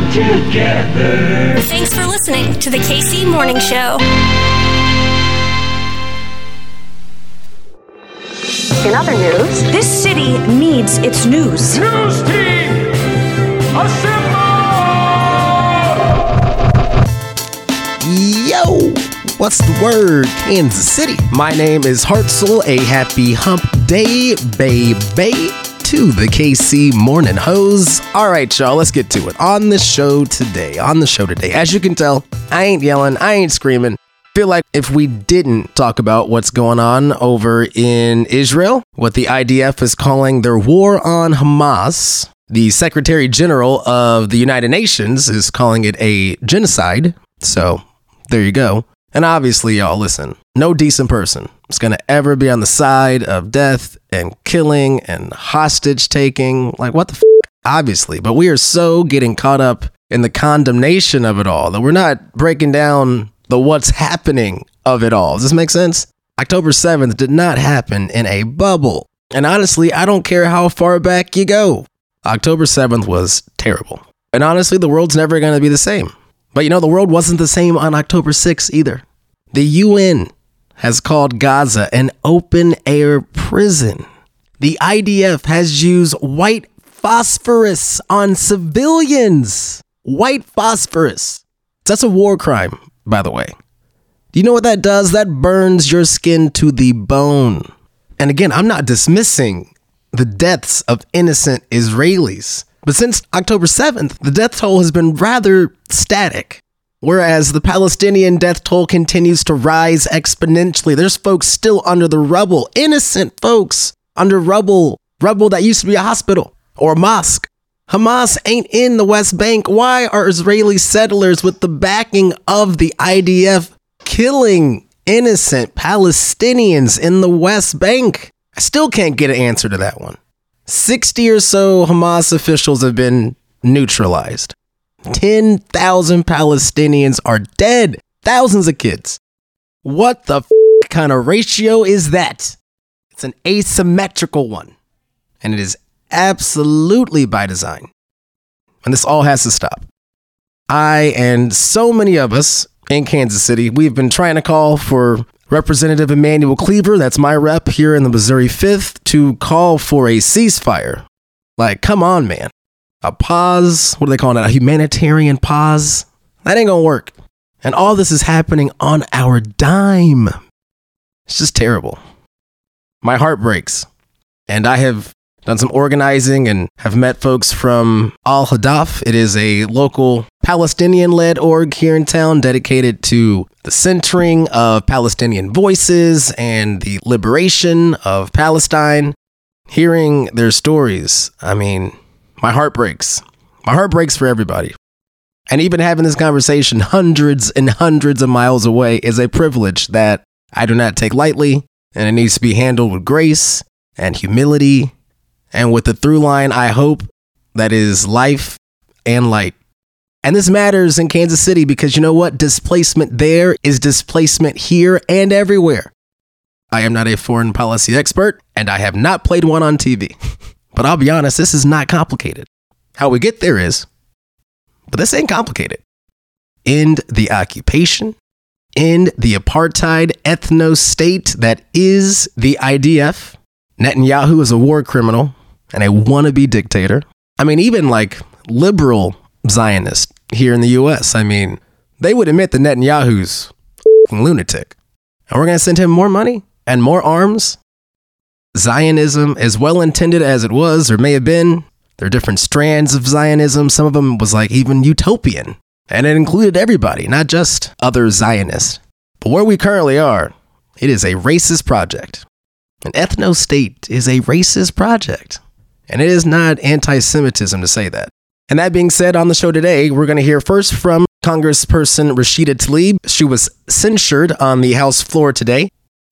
come together. Thanks for listening to the KC Morning Show. In other news, This city needs its news. News team, assemble! Yo! What's the word, Kansas City? My name is Hartzell. A happy hump day, baby, to the KC Morning Hose. All right, y'all, let's get to it. On the show today, on the show today, as you can tell, I ain't yelling, I ain't screaming. Feel like if we didn't talk about what's going on over in Israel, what the IDF is calling their war on Hamas, the Secretary General of the United Nations is calling it a genocide. So there you go. And obviously, y'all, listen, no decent person is going to ever be on the side of death and killing and hostage taking. Like, what the f? Obviously. But we are so getting caught up in the condemnation of it all that we're not breaking down the what's happening of it all. Does this make sense? October 7th did not happen in a bubble. And honestly, I don't care how far back you go. October 7th was terrible. And honestly, the world's never going to be the same. But you know, the world wasn't the same on October 6th either. The UN has called Gaza an open air prison. The IDF has used white phosphorus on civilians. White phosphorus. That's a war crime, by the way. Do you know what that does? That burns your skin to the bone. And again, I'm not dismissing the deaths of innocent Israelis. But since October 7th, the death toll has been rather static. Whereas the Palestinian death toll continues to rise exponentially. There's folks still under the rubble, innocent folks under rubble, rubble that used to be a hospital or a mosque. Hamas ain't in the West Bank. Why are Israeli settlers with the backing of the IDF killing innocent Palestinians in the West Bank? I still can't get an answer to that one. 60 or so Hamas officials have been neutralized. 10,000 Palestinians are dead. Thousands of kids. What the f- kind of ratio is that? It's an asymmetrical one. And it is absolutely by design. And this all has to stop. I and so many of us in Kansas City, we've been trying to call for Representative Emmanuel Cleaver, that's my rep here in the Missouri 5th, to call for a ceasefire. Like, come on, man. A pause, what do they call it? A humanitarian pause? That ain't gonna work. And all this is happening on our dime. It's just terrible. My heart breaks. And I have done some organizing and have met folks from Al Hadaf. It is a local Palestinian led org here in town dedicated to the centering of Palestinian voices and the liberation of Palestine. Hearing their stories, I mean, my heart breaks. My heart breaks for everybody. And even having this conversation hundreds and hundreds of miles away is a privilege that I do not take lightly, and it needs to be handled with grace and humility and with the through line, I hope that is life and light. And this matters in Kansas City because you know what? Displacement there is displacement here and everywhere. I am not a foreign policy expert, and I have not played one on TV. But I'll be honest, this is not complicated. How we get there is, but this ain't complicated. End the occupation, end the apartheid ethno state that is the IDF. Netanyahu is a war criminal and a wannabe dictator. I mean, even like liberal Zionists here in the US, I mean, they would admit that Netanyahu's lunatic. And we're going to send him more money and more arms. Zionism, as well intended as it was or may have been, there are different strands of Zionism. Some of them was like even utopian, and it included everybody, not just other Zionists. But where we currently are, it is a racist project. An ethno state is a racist project. And it is not anti Semitism to say that. And that being said, on the show today, we're going to hear first from Congressperson Rashida Tlaib. She was censured on the House floor today.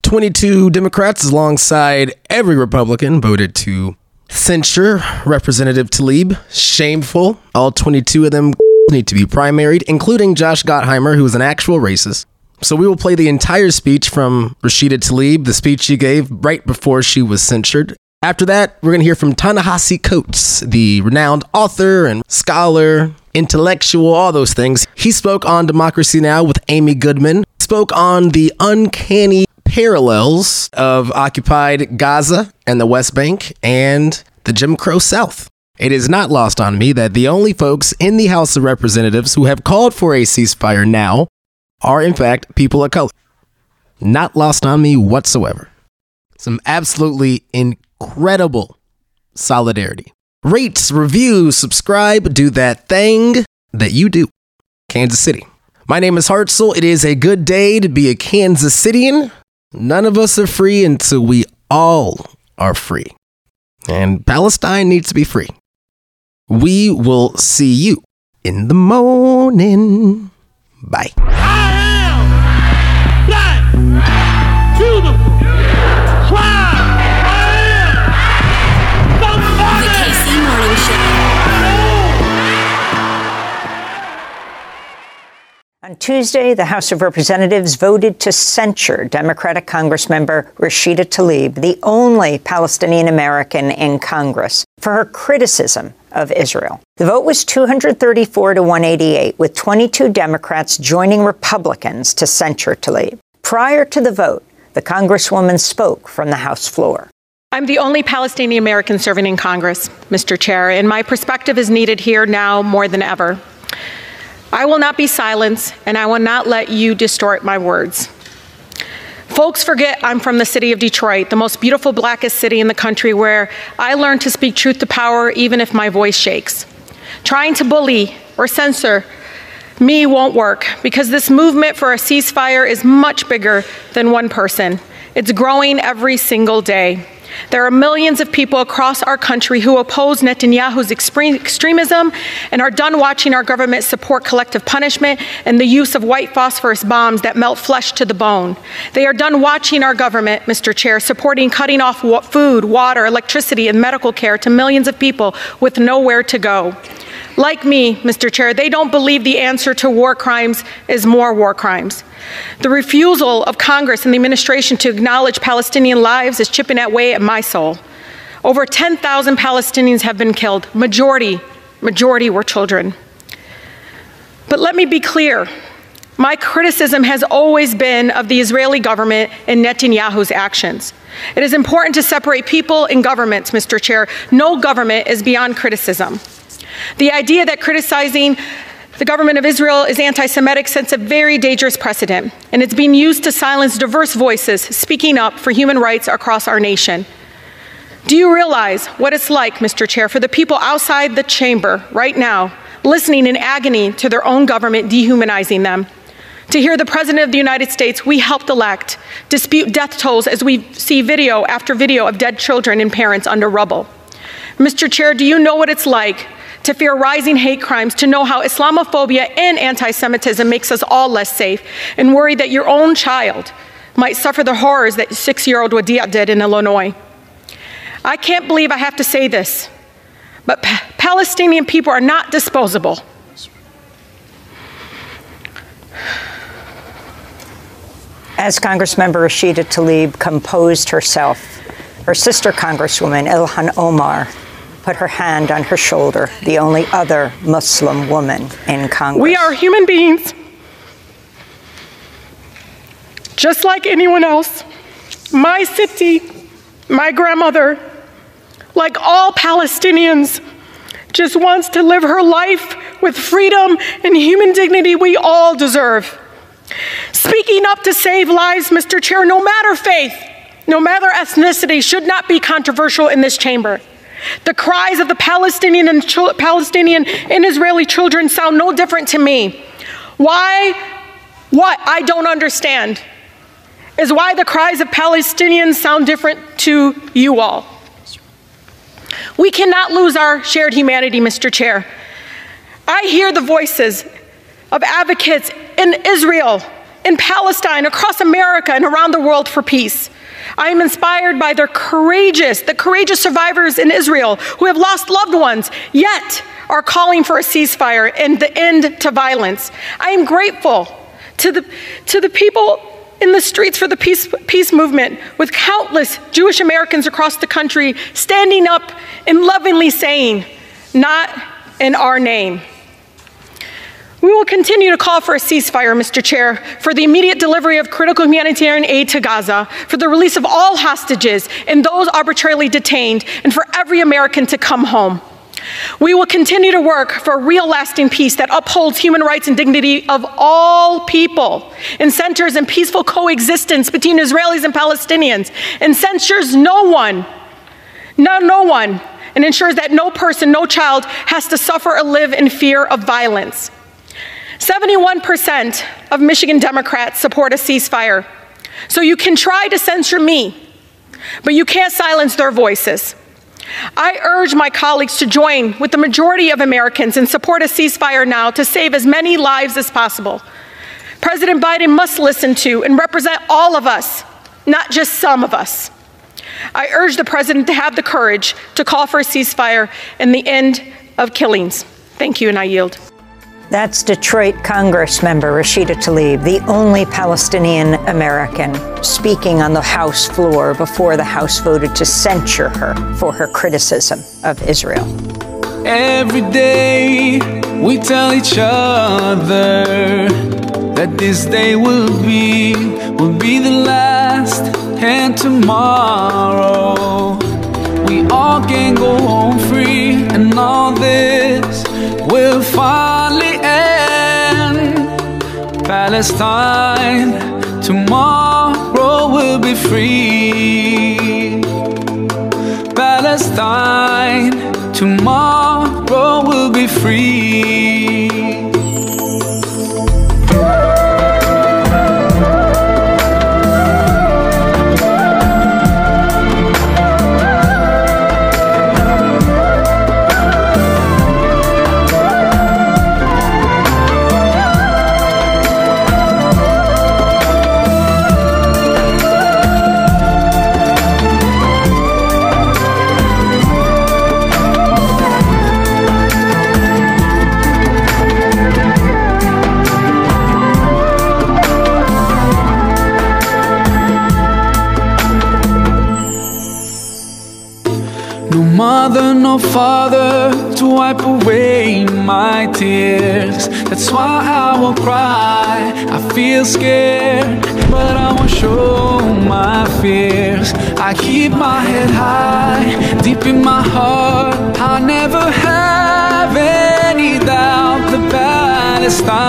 22 Democrats, alongside every Republican, voted to censure Representative Tlaib. Shameful. All 22 of them need to be primaried, including Josh Gottheimer, who is an actual racist. So we will play the entire speech from Rashida Tlaib, the speech she gave right before she was censured. After that, we're going to hear from Ta-Nehisi Coates, the renowned author and scholar, intellectual, all those things. He spoke on Democracy Now! with Amy Goodman, spoke on the uncanny parallels of occupied Gaza and the West Bank and the Jim Crow South. It is not lost on me that the only folks in the House of Representatives who have called for a ceasefire now are, in fact, people of color. Not lost on me whatsoever. Some absolutely incredible solidarity. Rates, review, subscribe, do that thing that you do. Kansas City. My name is Hartzell. It is a good day to be a Kansas Citian. None of us are free until we all are free. And Palestine needs to be free. We will see you in the morning. Bye. On Tuesday, the House of Representatives voted to censure Democratic Congressmember Rashida Tlaib, the only Palestinian American in Congress, for her criticism of Israel. The vote was 234 to 188, with 22 Democrats joining Republicans to censure Tlaib. Prior to the vote, the Congresswoman spoke from the House floor. I'm the only Palestinian American serving in Congress, Mr. Chair, and my perspective is needed here now more than ever. I will not be silenced, and I will not let you distort my words. Folks forget I'm from the city of Detroit, the most beautiful, blackest city in the country, where I learned to speak truth to power even if my voice shakes. Trying to bully or censor me won't work because this movement for a ceasefire is much bigger than one person. It's growing every single day. There are millions of people across our country who oppose Netanyahu's extremism and are done watching our government support collective punishment and the use of white phosphorus bombs that melt flesh to the bone. They are done watching our government, Mr. Chair, supporting cutting off food, water, electricity, and medical care to millions of people with nowhere to go. Like me, Mr. Chair, they don't believe the answer to war crimes is more war crimes. The refusal of Congress and the administration to acknowledge Palestinian lives is chipping away at my soul. Over 10,000 Palestinians have been killed. Majority, majority were children. But let me be clear. My criticism has always been of the Israeli government and Netanyahu's actions. It is important to separate people and governments, Mr. Chair. No government is beyond criticism. The idea that criticizing the government of Israel is anti Semitic sets a very dangerous precedent, and it's being used to silence diverse voices speaking up for human rights across our nation. Do you realize what it's like, Mr. Chair, for the people outside the chamber right now, listening in agony to their own government dehumanizing them? To hear the President of the United States, we helped elect, dispute death tolls as we see video after video of dead children and parents under rubble. Mr. Chair, do you know what it's like to fear rising hate crimes, to know how Islamophobia and anti Semitism makes us all less safe, and worry that your own child might suffer the horrors that six year old Wadea did in Illinois? I can't believe I have to say this, but pa- Palestinian people are not disposable. As Congressmember Rashida Tlaib composed herself, her sister Congresswoman Ilhan Omar put her hand on her shoulder, the only other Muslim woman in Congress. We are human beings, just like anyone else. My city, my grandmother, like all Palestinians, just wants to live her life with freedom and human dignity we all deserve. Speaking up to save lives, Mr. Chair, no matter faith, no matter ethnicity, should not be controversial in this chamber. The cries of the Palestinian and, Palestinian and Israeli children sound no different to me. Why? What I don't understand is why the cries of Palestinians sound different to you all. We cannot lose our shared humanity, Mr. Chair. I hear the voices of advocates in Israel, in Palestine, across America, and around the world for peace. I am inspired by their courageous, the courageous survivors in Israel who have lost loved ones, yet are calling for a ceasefire and the end to violence. I am grateful to the, to the people in the streets for the peace, peace movement with countless Jewish Americans across the country standing up and lovingly saying, Not in our name. We will continue to call for a ceasefire, Mr. Chair, for the immediate delivery of critical humanitarian aid to Gaza, for the release of all hostages and those arbitrarily detained, and for every American to come home. We will continue to work for a real lasting peace that upholds human rights and dignity of all people and centers in peaceful coexistence between Israelis and Palestinians and censures no one, no, no one, and ensures that no person, no child has to suffer or live in fear of violence. 71% of Michigan Democrats support a ceasefire. So you can try to censure me, but you can't silence their voices. I urge my colleagues to join with the majority of Americans and support a ceasefire now to save as many lives as possible. President Biden must listen to and represent all of us, not just some of us. I urge the president to have the courage to call for a ceasefire and the end of killings. Thank you, and I yield. That's Detroit Congress member Rashida Tlaib, the only Palestinian American, speaking on the House floor before the House voted to censure her for her criticism of Israel. Every day we tell each other that this day will be will be the last and tomorrow we all can go home free and all this will end. Palestine, tomorrow will be free. Palestine, tomorrow will be free. Father to wipe away my tears. That's why I won't cry. I feel scared, but I won't show my fears. I keep my head high, deep in my heart. I never have any doubt that Palestine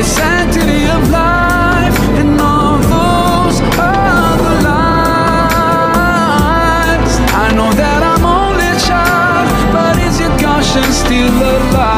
the sanctity of life and all those other lives? I know that I'm only child, but is your conscience still alive?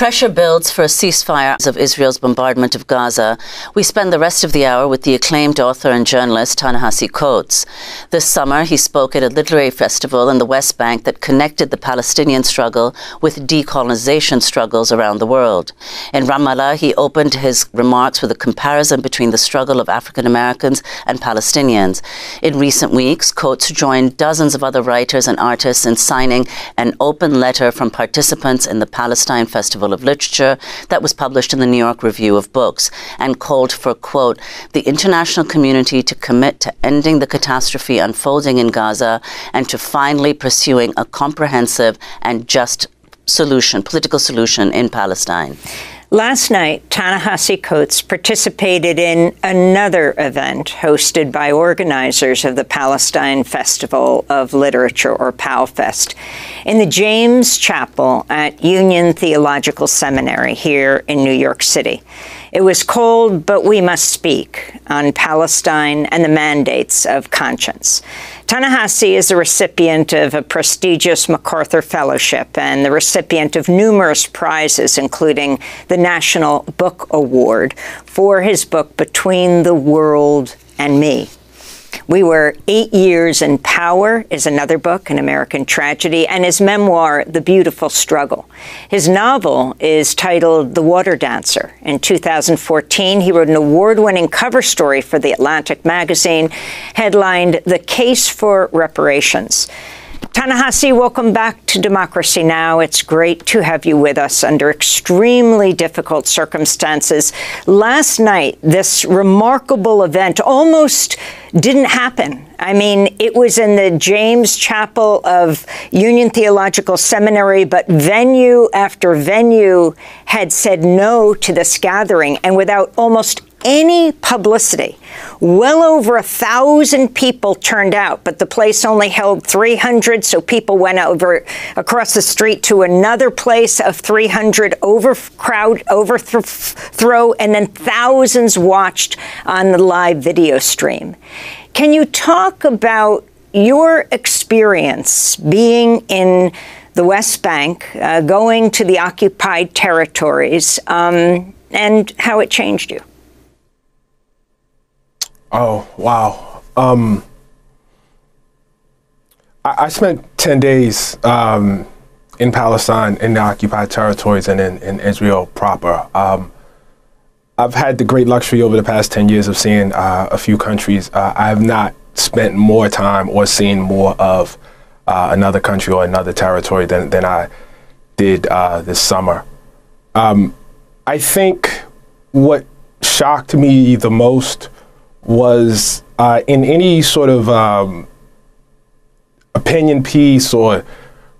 Pressure builds for a ceasefire of Israel's bombardment of Gaza, we spend the rest of the hour with the acclaimed author and journalist Ta-Nehisi Coates. This summer, he spoke at a literary festival in the West Bank that connected the Palestinian struggle with decolonization struggles around the world. In Ramallah, he opened his remarks with a comparison between the struggle of African Americans and Palestinians. In recent weeks, Coates joined dozens of other writers and artists in signing an open letter from participants in the Palestine Festival of Literature that was published in the New York Review of Books and called for, quote, the international community to commit to ending the catastrophe unfolding in Gaza and to finally pursuing a comprehensive and just solution, political solution in Palestine. Last night, Ta-Nehisi Coates participated in another event hosted by organizers of the Palestine Festival of Literature, or PALFest, in the James Chapel at Union Theological Seminary here in New York City. It was called But We Must Speak on Palestine and the Mandates of Conscience. Ta-Nehisi is a recipient of a prestigious MacArthur Fellowship and the recipient of numerous prizes, including the National Book Award for his book Between the World and Me. We Were Eight Years in Power is another book, an American tragedy, and his memoir, The Beautiful Struggle. His novel is titled The Water Dancer. In 2014, he wrote an award winning cover story for The Atlantic magazine, headlined The Case for Reparations. Ta-Nehisi, welcome back to Democracy Now! It's great to have you with us under extremely difficult circumstances. Last night, this remarkable event almost didn't happen. I mean, it was in the James Chapel of Union Theological Seminary, but venue after venue had said no to this gathering, and without almost any publicity. Well over a thousand people turned out, but the place only held 300, so people went over across the street to another place of 300, overcrowd, overthrow, and then thousands watched on the live video stream. Can you talk about your experience being in the West Bank, uh, going to the occupied territories, um, and how it changed you? Oh, wow. Um, I, I, spent 10 days um, in Palestine, in the occupied territories, and in, in Israel proper. Um, I've had the great luxury over the past 10 years of seeing uh, a few countries. Uh, I have not spent more time or seen more of uh, another country or another territory than, than I did uh, this summer. Um, I think what shocked me the most was uh, in any sort of um, opinion piece or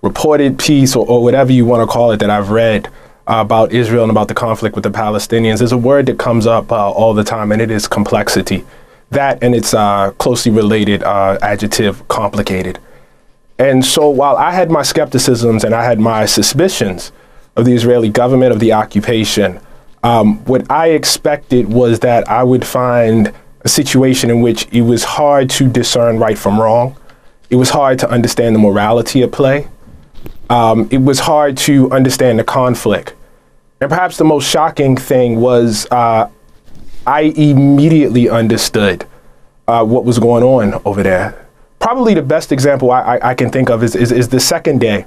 reported piece or, or whatever you want to call it that I've read uh, about Israel and about the conflict with the Palestinians, there's a word that comes up uh, all the time, and it is complexity. That and its uh, closely related uh, adjective, complicated. And so while I had my skepticisms and I had my suspicions of the Israeli government, of the occupation, um, what I expected was that I would find a situation in which it was hard to discern right from wrong. It was hard to understand the morality at play. Um, it was hard to understand the conflict. And perhaps the most shocking thing was uh, I immediately understood uh, what was going on over there. Probably the best example I, I, I can think of is, is, is the second day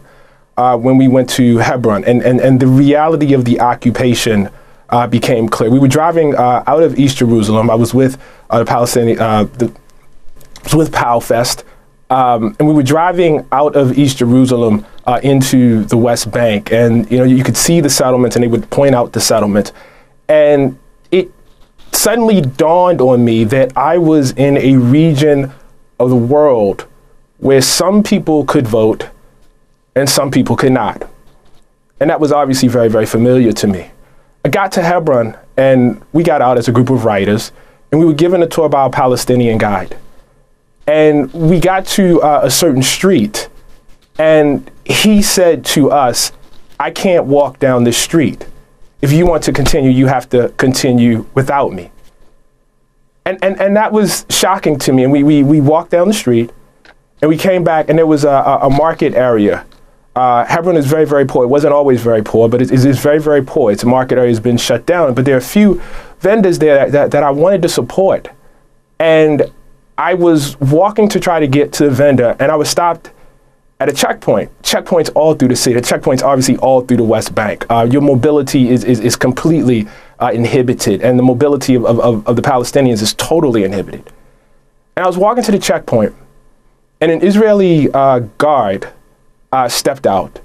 uh, when we went to Hebron and, and, and the reality of the occupation uh, became clear. We were driving uh, out of East Jerusalem. I was with uh, the Palestinian, uh, the, was with PalFest, um, and we were driving out of East Jerusalem uh, into the West Bank, and you know you could see the settlements, and they would point out the settlements, and it suddenly dawned on me that I was in a region of the world where some people could vote and some people could not. And that was obviously very, very familiar to me. I got to Hebron and we got out as a group of writers and we were given a tour by a Palestinian guide. And we got to uh, a certain street and he said to us, I can't walk down this street. If you want to continue, you have to continue without me. And, and, and that was shocking to me. And we, we, we walked down the street and we came back and there was a, a market area Uh, Hebron is very, very poor. It wasn't always very poor, but it is very, very poor. Its market area has been shut down. But there are a few vendors there that, that, that I wanted to support. And I was walking to try to get to the vendor, and I was stopped at a checkpoint. Checkpoints all through the city. The checkpoints obviously all through the West Bank. Uh, your mobility is, is, is completely uh, inhibited, and the mobility of, of, of the Palestinians is totally inhibited. And I was walking to the checkpoint, and an Israeli uh, guard uh, stepped out,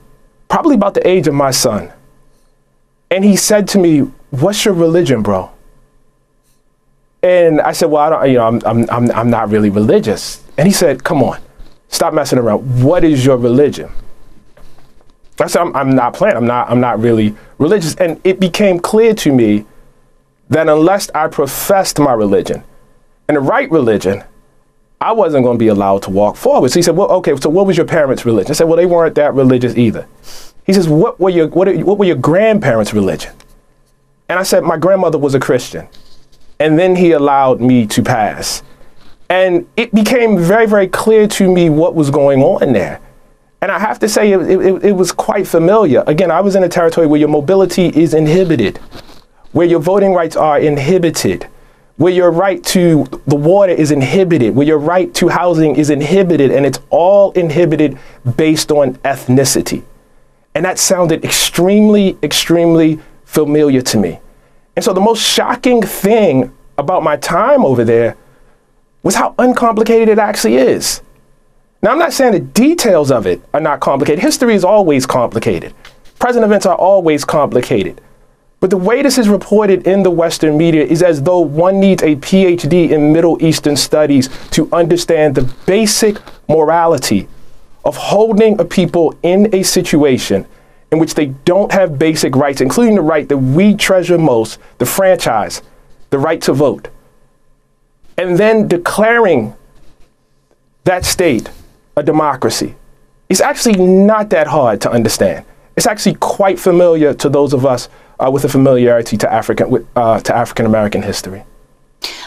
probably about the age of my son. And he said to me, What's your religion, bro? And I said, Well, I don't, you know, I'm, I'm, I'm, I'm not really religious. And he said, Come on, stop messing around. What is your religion? I said, I'm, I'm not playing. I'm not, I'm not really religious. And it became clear to me that unless I professed my religion and the right religion, I wasn't going to be allowed to walk forward. So he said, well, okay, so what was your parents' religion? I said, well, they weren't that religious either. He says, what were your, what, are, what were your grandparents' religion? And I said, my grandmother was a Christian. And then he allowed me to pass. And it became very, very clear to me what was going on there. And I have to say, it, it, it was quite familiar. Again, I was in a territory where your mobility is inhibited, where your voting rights are inhibited where your right to the water is inhibited, where your right to housing is inhibited, and it's all inhibited based on ethnicity. And that sounded extremely, extremely familiar to me. And so the most shocking thing about my time over there was how uncomplicated it actually is. Now, I'm not saying the details of it are not complicated. History is always complicated. Present events are always complicated. But the way this is reported in the Western media is as though one needs a PhD in Middle Eastern studies to understand the basic morality of holding a people in a situation in which they don't have basic rights, including the right that we treasure most, the franchise, the right to vote, and then declaring that state a democracy. It's actually not that hard to understand. It's actually quite familiar to those of us uh, with a familiarity to African uh, to African American history.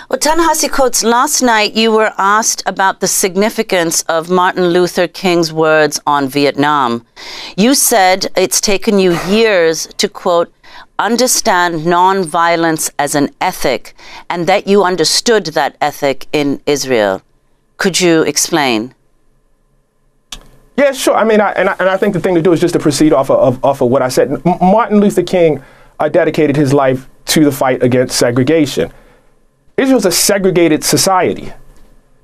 Well, Ta-Nehisi Coates, last night you were asked about the significance of Martin Luther King's words on Vietnam. You said it's taken you years to, quote, understand nonviolence as an ethic and that you understood that ethic in Israel. Could you explain? Yeah, sure. I mean, I, and, I, and I think the thing to do is just to proceed off of, off of what I said. M- Martin Luther King uh, dedicated his life to the fight against segregation. Israel's a segregated society.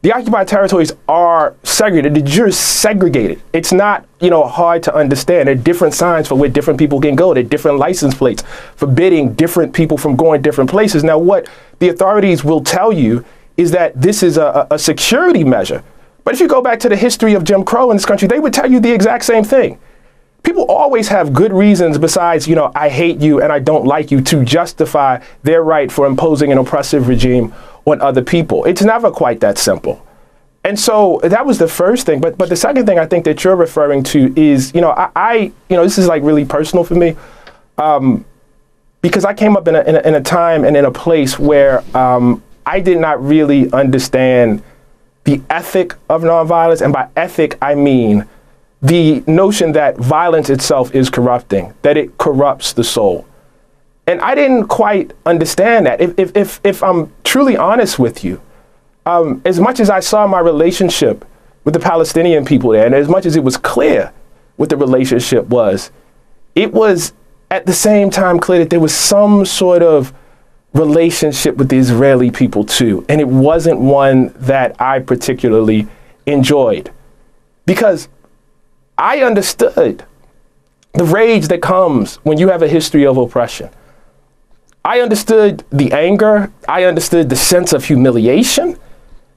The occupied territories are segregated. The Jews segregated. It's not, you know, hard to understand. There are different signs for where different people can go. There are different license plates forbidding different people from going different places. Now, what the authorities will tell you is that this is a, a security measure. But if you go back to the history of Jim Crow in this country, they would tell you the exact same thing people always have good reasons besides, you know, I hate you and I don't like you to justify their right for imposing an oppressive regime on other people. It's never quite that simple. And so that was the first thing. But but the second thing I think that you're referring to is, you know, I, I you know, this is like really personal for me. Um, because I came up in a, in a, in a time and in a place where um, I did not really understand the ethic of nonviolence. And by ethic, I mean the notion that violence itself is corrupting, that it corrupts the soul. And I didn't quite understand that. If, if, if, if I'm truly honest with you, um, as much as I saw my relationship with the Palestinian people there, and as much as it was clear what the relationship was, it was at the same time clear that there was some sort of relationship with the Israeli people too. And it wasn't one that I particularly enjoyed. Because I understood the rage that comes when you have a history of oppression. I understood the anger. I understood the sense of humiliation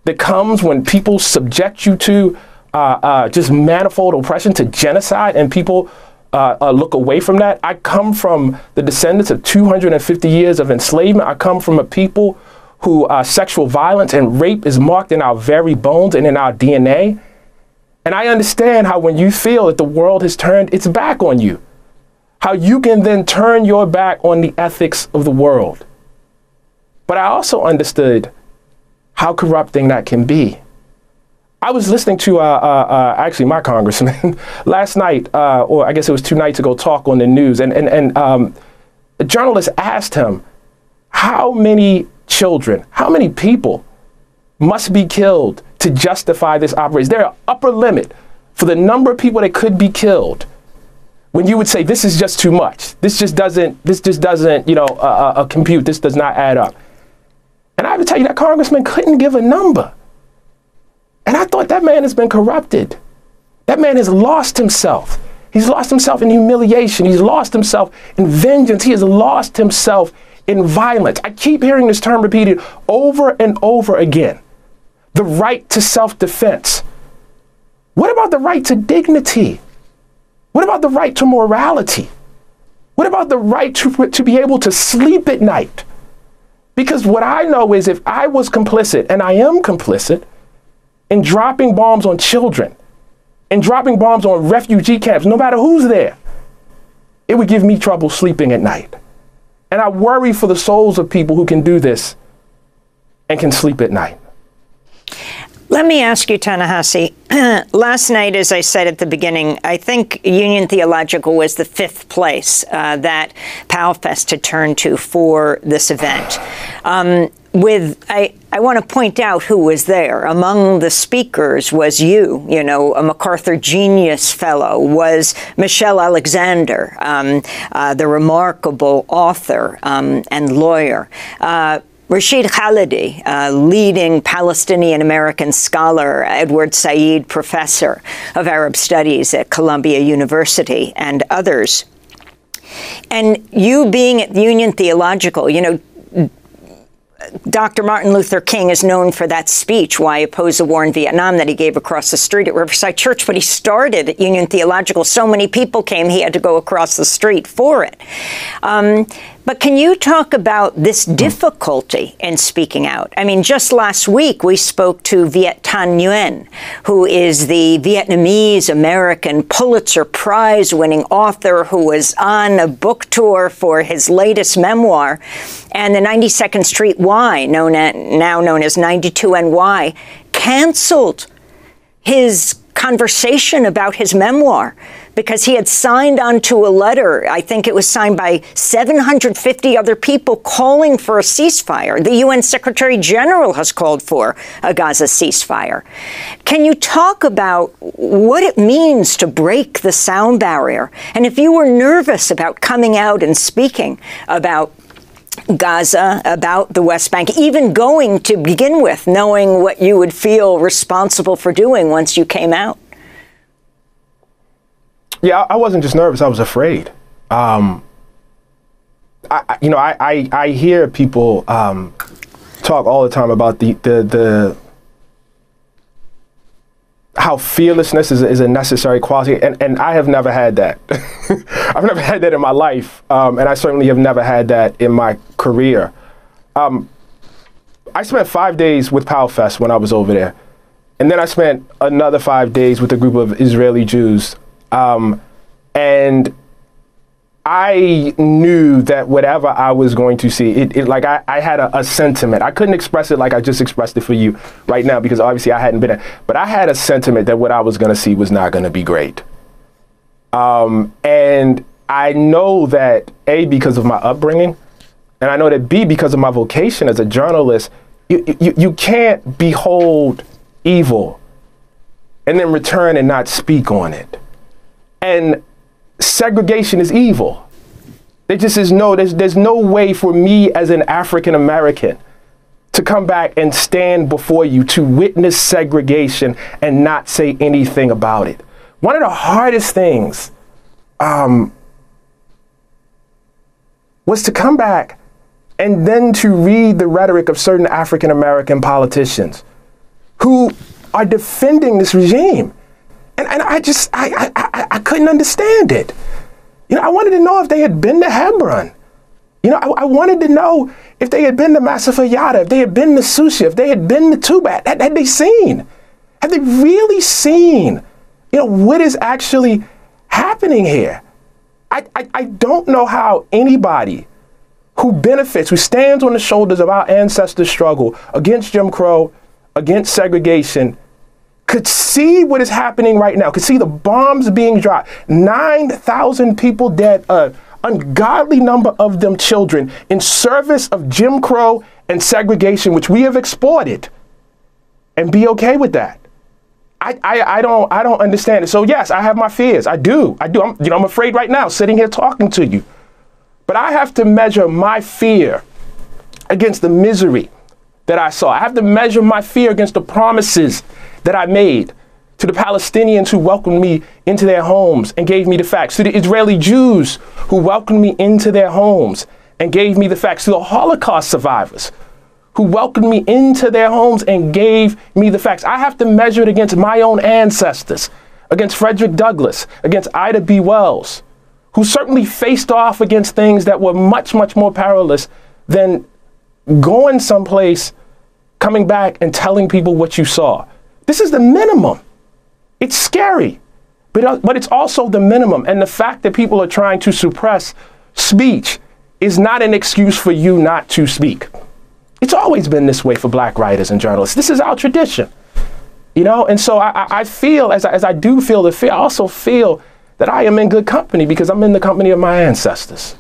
that comes when people subject you to uh, uh, just manifold oppression, to genocide, and people uh, uh look away from that. I come from the descendants of 250 years of enslavement. I come from a people who uh, sexual violence and rape is marked in our very bones and in our DNA. And I understand how when you feel that the world has turned its back on you, how you can then turn your back on the ethics of the world. But I also understood how corrupting that can be. I was listening to uh, uh, uh, actually my congressman last night, uh, or I guess it was two nights ago, talk on the news, and and and um, a journalist asked him, "How many children, how many people must be killed to justify this operation? Is there an upper limit for the number of people that could be killed?" When you would say this is just too much, this just doesn't, this just doesn't, you know, uh, uh, compute. This does not add up. And I have to tell you that congressman couldn't give a number. And I thought that man has been corrupted. That man has lost himself. He's lost himself in humiliation. He's lost himself in vengeance. He has lost himself in violence. I keep hearing this term repeated over and over again the right to self defense. What about the right to dignity? What about the right to morality? What about the right to, to be able to sleep at night? Because what I know is if I was complicit, and I am complicit, in dropping bombs on children and dropping bombs on refugee camps, no matter who's there, it would give me trouble sleeping at night. And I worry for the souls of people who can do this and can sleep at night. Let me ask you, Ta-Nehisi. Last night, as I said at the beginning, I think Union Theological was the fifth place uh, that PALFest had turned to for this event. Um, with I, I want to point out who was there. Among the speakers was you, you know, a MacArthur Genius Fellow, was Michelle Alexander, um, uh, the remarkable author um, and lawyer. Uh, Rashid Khalidi, a leading Palestinian American scholar, Edward Said Professor of Arab Studies at Columbia University, and others. And you being at Union Theological, you know, Dr. Martin Luther King is known for that speech, Why Oppose the War in Vietnam, that he gave across the street at Riverside Church, but he started at Union Theological. So many people came, he had to go across the street for it. Um, but can you talk about this difficulty in speaking out? I mean, just last week we spoke to Viet Thanh Nguyen, who is the Vietnamese American Pulitzer Prize winning author who was on a book tour for his latest memoir. And the 92nd Street Y, known at, now known as 92NY, canceled his conversation about his memoir because he had signed onto a letter. I think it was signed by 750 other people calling for a ceasefire. The UN Secretary General has called for a Gaza ceasefire. Can you talk about what it means to break the sound barrier? And if you were nervous about coming out and speaking about Gaza, about the West Bank, even going to begin with, knowing what you would feel responsible for doing once you came out? Yeah, I wasn't just nervous; I was afraid. Um, I, you know, I, I, I hear people um, talk all the time about the the the how fearlessness is, is a necessary quality, and, and I have never had that. I've never had that in my life, um, and I certainly have never had that in my career. Um, I spent five days with PALFest when I was over there, and then I spent another five days with a group of Israeli Jews um, and I knew that whatever I was going to see, it, it like I, I had a, a, sentiment. I couldn't express it like I just expressed it for you right now because obviously I hadn't been there. But I had a sentiment that what I was going to see was not going to be great. Um, and I know that A, because of my upbringing, and I know that B, because of my vocation as a journalist, you, you, you can't behold evil and then return and not speak on it. And segregation is evil. There just is no, there's, there's no way for me as an African American to come back and stand before you to witness segregation and not say anything about it. One of the hardest things um, was to come back and then to read the rhetoric of certain African American politicians who are defending this regime and, and I just, I, I, I couldn't understand it. You know, I wanted to know if they had been to Hebron. You know, I, I wanted to know if they had been to Masafer if they had been to Susha, if they had been to Tubat. Had, had they seen? Had they really seen, you know, what is actually happening here? I, I, I don't know how anybody who benefits, who stands on the shoulders of our ancestors' struggle against Jim Crow, against segregation, could see what is happening right now, could see the bombs being dropped, 9,000 people dead, an ungodly number of them children, in service of Jim Crow and segregation, which we have exported, and be okay with that. I, I, I don't I don't understand it. So yes, I have my fears. I do. I do. I'm, you know, I'm afraid right now, sitting here talking to you. But I have to measure my fear against the misery that I saw. I have to measure my fear against the promises that I made to the Palestinians who welcomed me into their homes and gave me the facts, to the Israeli Jews who welcomed me into their homes and gave me the facts, to the Holocaust survivors who welcomed me into their homes and gave me the facts. I have to measure it against my own ancestors, against Frederick Douglass, against Ida B. Wells, who certainly faced off against things that were much, much more perilous than going someplace, coming back, and telling people what you saw. This is the minimum. It's scary, but, uh, but it's also the minimum. And the fact that people are trying to suppress speech is not an excuse for you not to speak. It's always been this way for black writers and journalists. This is our tradition. You know, and so I, I feel, as I, as I do feel the fear, I also feel that I am in good company because I'm in the company of my ancestors.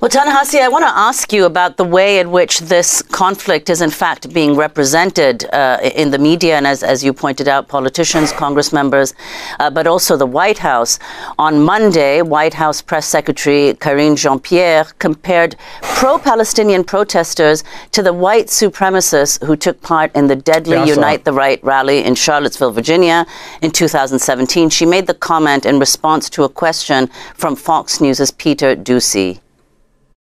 Well, Ta-Nehisi, I want to ask you about the way in which this conflict is in fact being represented uh, in the media, and as, as you pointed out, politicians, Congress members, uh, but also the White House. On Monday, White House Press Secretary Karine Jean-Pierre compared pro-Palestinian protesters to the white supremacists who took part in the deadly Yeah, Unite the Right rally in Charlottesville, Virginia in 2017. She made the comment in response to a question from Fox News' Peter Doocy.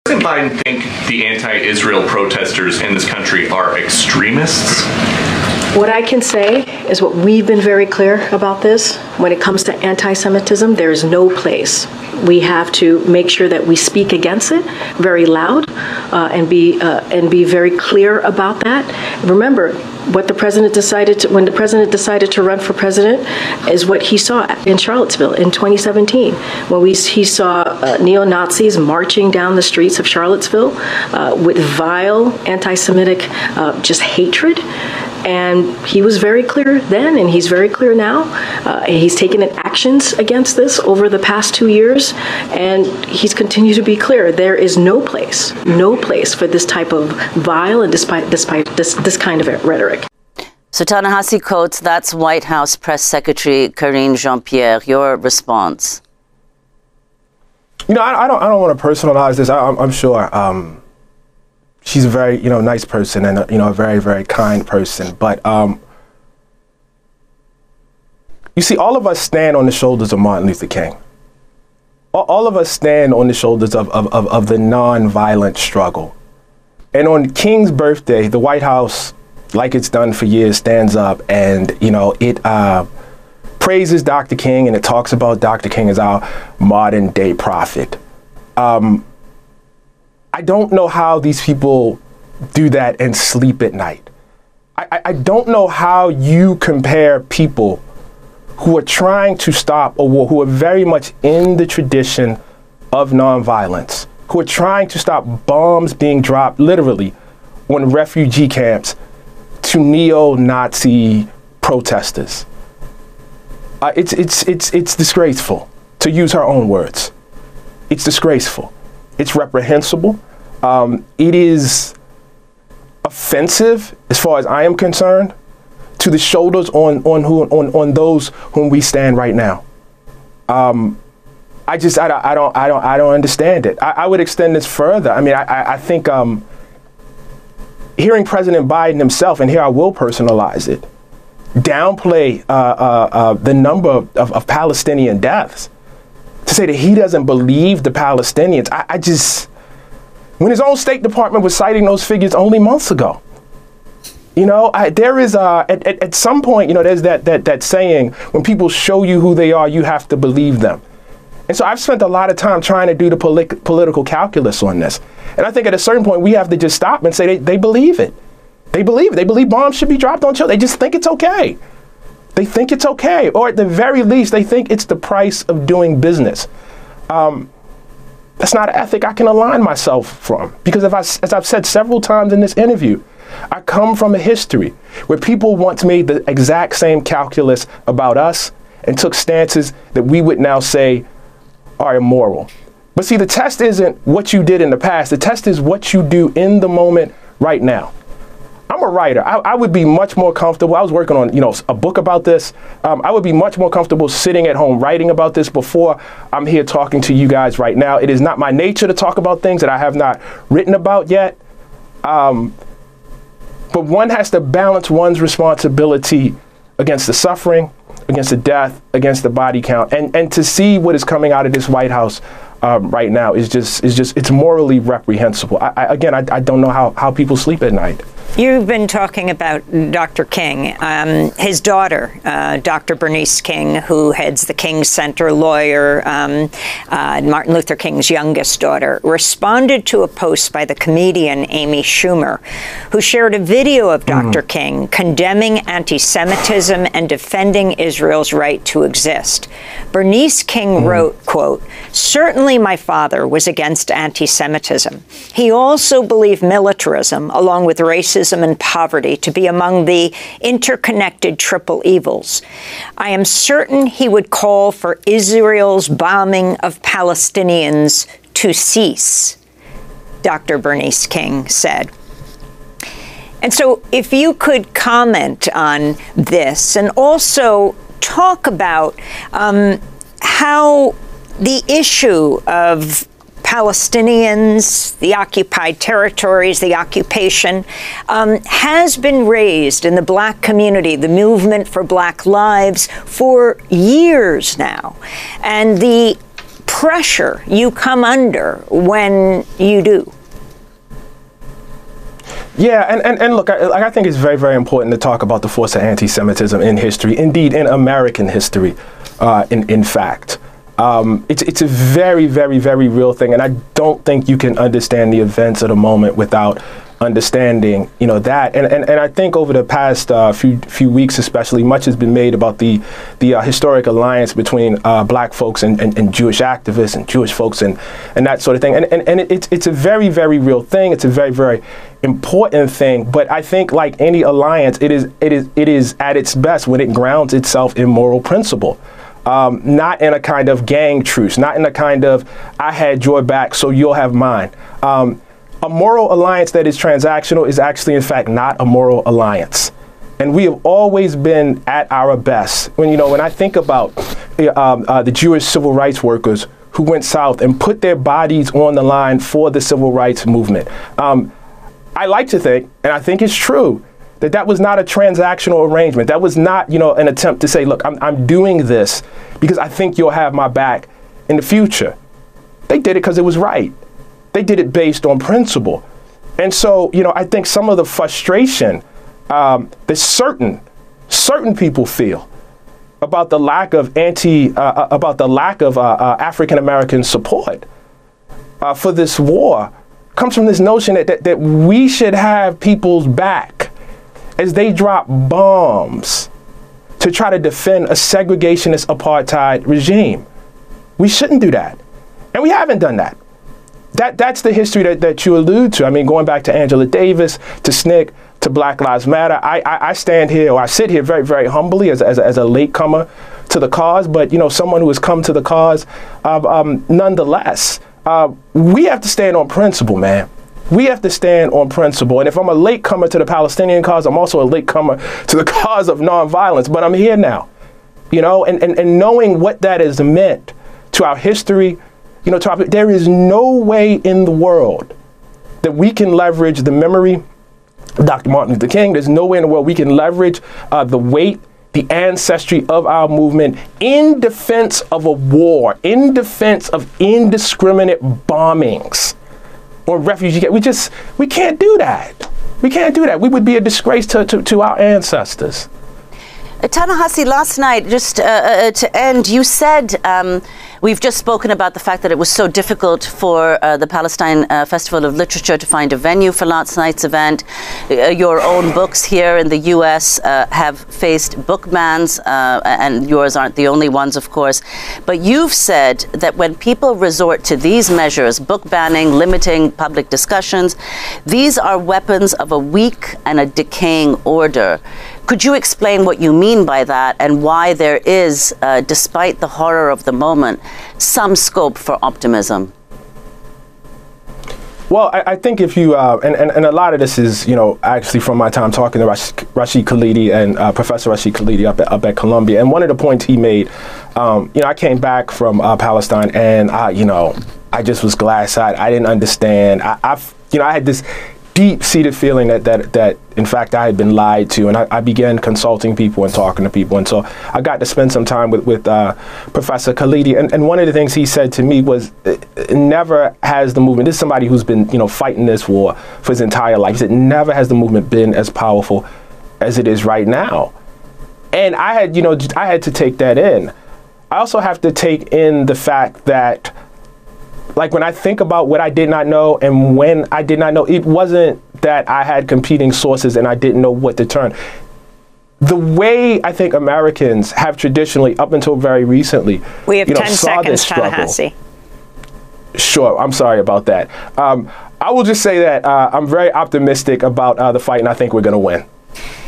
Doesn't Biden think the anti-Israel protesters in this country are extremists? What I can say is what we've been very clear about this. When it comes to anti Semitism, there is no place. We have to make sure that we speak against it very loud uh, and, be, uh, and be very clear about that. Remember, what the president decided to, when the president decided to run for president is what he saw in Charlottesville in 2017 when we he saw uh, neo Nazis marching down the streets of Charlottesville uh, with vile anti-Semitic uh, just hatred. And he was very clear then, and he's very clear now. Uh, he's taken actions against this over the past two years, and he's continued to be clear. There is no place, no place for this type of vile and despite, despite this, this kind of rhetoric. So Ta-Nehisi Coates, that's White House Press Secretary Karine Jean-Pierre. Your response? You know, I, I don't. I don't want to personalize this. I, I'm, I'm sure um, she's a very, you know, nice person and uh, you know a very, very kind person. But um, you see, all of us stand on the shoulders of Martin Luther King. All, all of us stand on the shoulders of, of, of, of the non-violent struggle. And on King's birthday, the White House, like it's done for years, stands up and you know it. Uh, praises Dr. King and it talks about Dr. King as our modern day prophet. Um, I don't know how these people do that and sleep at night. I, I, don't know how you compare people who are trying to stop a war, who are very much in the tradition of nonviolence, who are trying to stop bombs being dropped literally on refugee camps to neo Nazi protesters. Uh, it's, it's, it's, it's disgraceful, to use her own words. It's disgraceful. It's reprehensible. Um, it is offensive, as far as I am concerned, to the shoulders on, on, who, on, on those whom we stand right now. Um, I just, I, don't- I, don't, I, don't, I don't understand it. I, I would extend this further. I mean, I, I, I think um, hearing President Biden himself, and here I will personalize it, downplay uh, uh, uh, the number of, of Palestinian deaths. Say that he doesn't believe the Palestinians, I, I just, when his own State Department was citing those figures only months ago. You know, I, there is a, at, at, at some point, you know, there's that, that, that saying, when people show you who they are, you have to believe them. And so I've spent a lot of time trying to do the polit- political calculus on this. And I think at a certain point, we have to just stop and say they, they believe it. They believe it. They believe bombs should be dropped on children. They just think it's okay. They think it's okay. Or at the very least, they think it's the price of doing business. Um, that's not an ethic I can align myself from. Because if I, as I've said several times in this interview, I come from a history where people once made the exact same calculus about us and took stances that we would now say are immoral. But see, the test isn't what you did in the past, the test is what you do in the moment right now. I'm a writer. I, I, would be much more comfortable. I was working on, you know, a book about this. Um, I would be much more comfortable sitting at home writing about this before I'm here talking to you guys right now. It is not my nature to talk about things that I have not written about yet. Um, but one has to balance one's responsibility against the suffering, against the death, against the body count, and and to see what is coming out of this White House um, right now is just is just it's morally reprehensible. I, I, again, I, I don't know how how people sleep at night. You've been talking about Dr. King. Um, his daughter, uh, Dr. Bernice King, who heads the King Center, lawyer, um, uh, Martin Luther King's youngest daughter, responded to a post by the comedian Amy Schumer, who shared a video of Dr. Mm. King condemning anti Semitism and defending Israel's right to exist. Bernice King mm. wrote, quote, Certainly my father was against anti Semitism. He also believed militarism, along with racism, racism and poverty to be among the interconnected triple evils. I am certain he would call for Israel's bombing of Palestinians to cease, Dr. Bernice King said. And so, if you could comment on this and also talk about um, how the issue of Palestinians, the occupied territories, the occupation, um, has been raised in the black community, the movement for black lives, for years now. And the pressure you come under when you do. Yeah, and, and, and look, I, I think it's very, very important to talk about the force of anti Semitism in history, indeed, in American history, uh, in, in fact. Um, it's it's a very very very real thing, and I don't think you can understand the events of the moment without understanding you know that. And and, and I think over the past uh, few few weeks especially much has been made about the the uh, historic alliance between uh, black folks and, and, and, Jewish activists and Jewish folks and and that sort of thing. And and, and it's it's a very very real thing. It's a very very important thing. But I think like any alliance it is it is it is at its best when it grounds itself in moral principle um, not in a kind of gang truce, not in a kind of I had your back, so you'll have mine. Um, a moral alliance that is transactional is actually, in fact, not a moral alliance. And we have always been at our best. When you know, when I think about um, uh, the Jewish civil rights workers who went south and put their bodies on the line for the civil rights movement, um, I like to think, and I think it's true, that that was not a transactional arrangement. That was not, you know, an attempt to say, look, I'm, I'm doing this because I think you'll have my back in the future. They did it because it was right. They did it based on principle. And so, you know, I think some of the frustration um, that certain, certain people feel about the lack of anti, uh, uh about the lack of uh, uh, African American support uh, for this war comes from this notion that, that, that we should have people's back as they drop bombs to try to defend a segregationist apartheid regime. We shouldn't do that. And we haven't done that. That, that's the history that, that you allude to. I mean, going back to Angela Davis, to SNCC, to Black Lives Matter, I, I, I stand here, or I sit here very, very humbly as, as, as, a latecomer to the cause, but, you know, someone who has come to the cause uh, um, nonetheless. Uh, we have to stand on principle, man we have to stand on principle. And if I'm a late comer to the Palestinian cause, I'm also a late comer to the cause of nonviolence. But I'm here now, you know, and, and, and knowing what that has meant to our history, you know, there is no way in the world that we can leverage the memory of Dr. Martin Luther King. There's no way in the world we can leverage uh, the weight the ancestry of our movement in defense of a war, in defense of indiscriminate bombings or refugee camp. We just we can't do that. We can't do that. We would be a disgrace to, to, to our ancestors. Uh, Ta-Nehisi, last night, just uh, uh, to end, you said um, We've just spoken about the fact that it was so difficult for uh, the Palestine uh, Festival of Literature to find a venue for last night's event. Uh, your own books here in the U.S. Uh, have faced book bans, uh, and yours aren't the only ones, of course. But you've said that when people resort to these measures, book banning, limiting public discussions, these are weapons of a weak and a decaying order. Could you explain what you mean by that and why there is, uh, despite the horror of the moment, some scope for optimism? Well, I, I, think if you, uh, and, and, and a lot of this is, you know, actually from my time talking to Rash, Rashid Khalidi and uh, Professor Rashid Khalidi up at, up at Columbia. And one of the points he made, um, you know, I came back from uh, Palestine and I, you know, I just was glass eyed. I didn't understand. I, I've, you know, I had this deep-seated feeling that, that that in fact I had been lied to, and I, I, began consulting people and talking to people, and so I got to spend some time with with uh, Professor Khalidi, and, and one of the things he said to me was, "Never has the movement." This is somebody who's been you know fighting this war for his entire life. He said, "Never has the movement been as powerful as it is right now," and I had you know I had to take that in. I also have to take in the fact that like when I think about what I did not know and when I did not know, it wasn't that I had competing sources and I didn't know what to turn. The way I think Americans have traditionally, up until very recently, we have you know, 10 seconds, Ta-Nehisi. Sure, I'm sorry about that. Um, I will just say that uh, I'm very optimistic about uh, the fight, and I think we're going to win.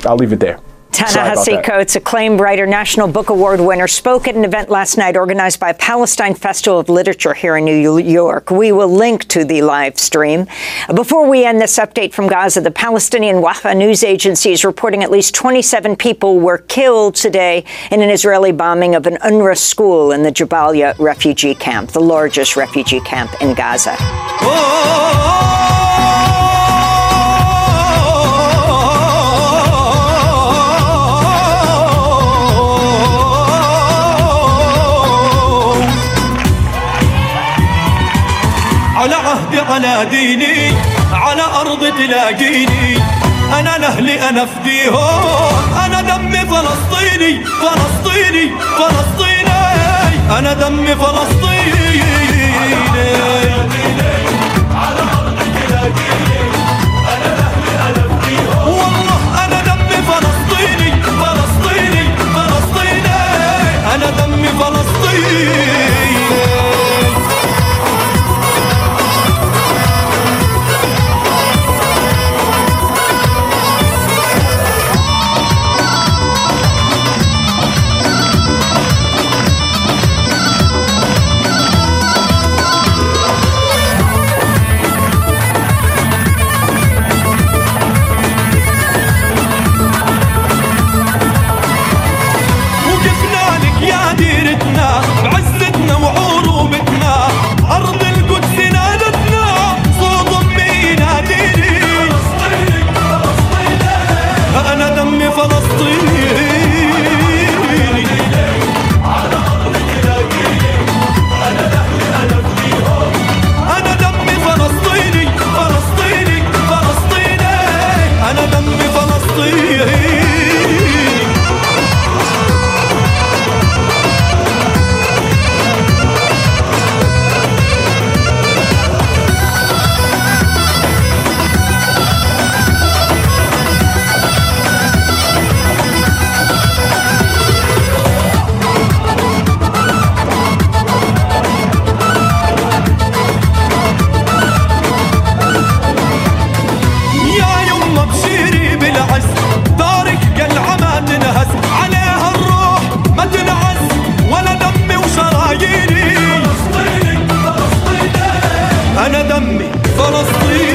I'll leave it there. Ta-Nehisi Coates, acclaimed writer, National Book Award winner, spoke at an event last night organized by Palestine Festival of Literature here in New York. We will link to the live stream. Before we end this update from Gaza, the Palestinian Wafa news agency is reporting at least 27 people were killed today in an Israeli bombing of an UNRWA school in the Jabalia refugee camp, the largest refugee camp in Gaza. Oh, oh, oh, على ديني على أرض تلاقيني. أنا لأهلي أنا فديهم. أنا دمي فلسطيني فلسطيني فلسطيني. أنا دمي فلسطيني. أنا دمي فلسطيني فلسطيني فلسطيني. أنا دمي فلسطيني. عمي فلسطين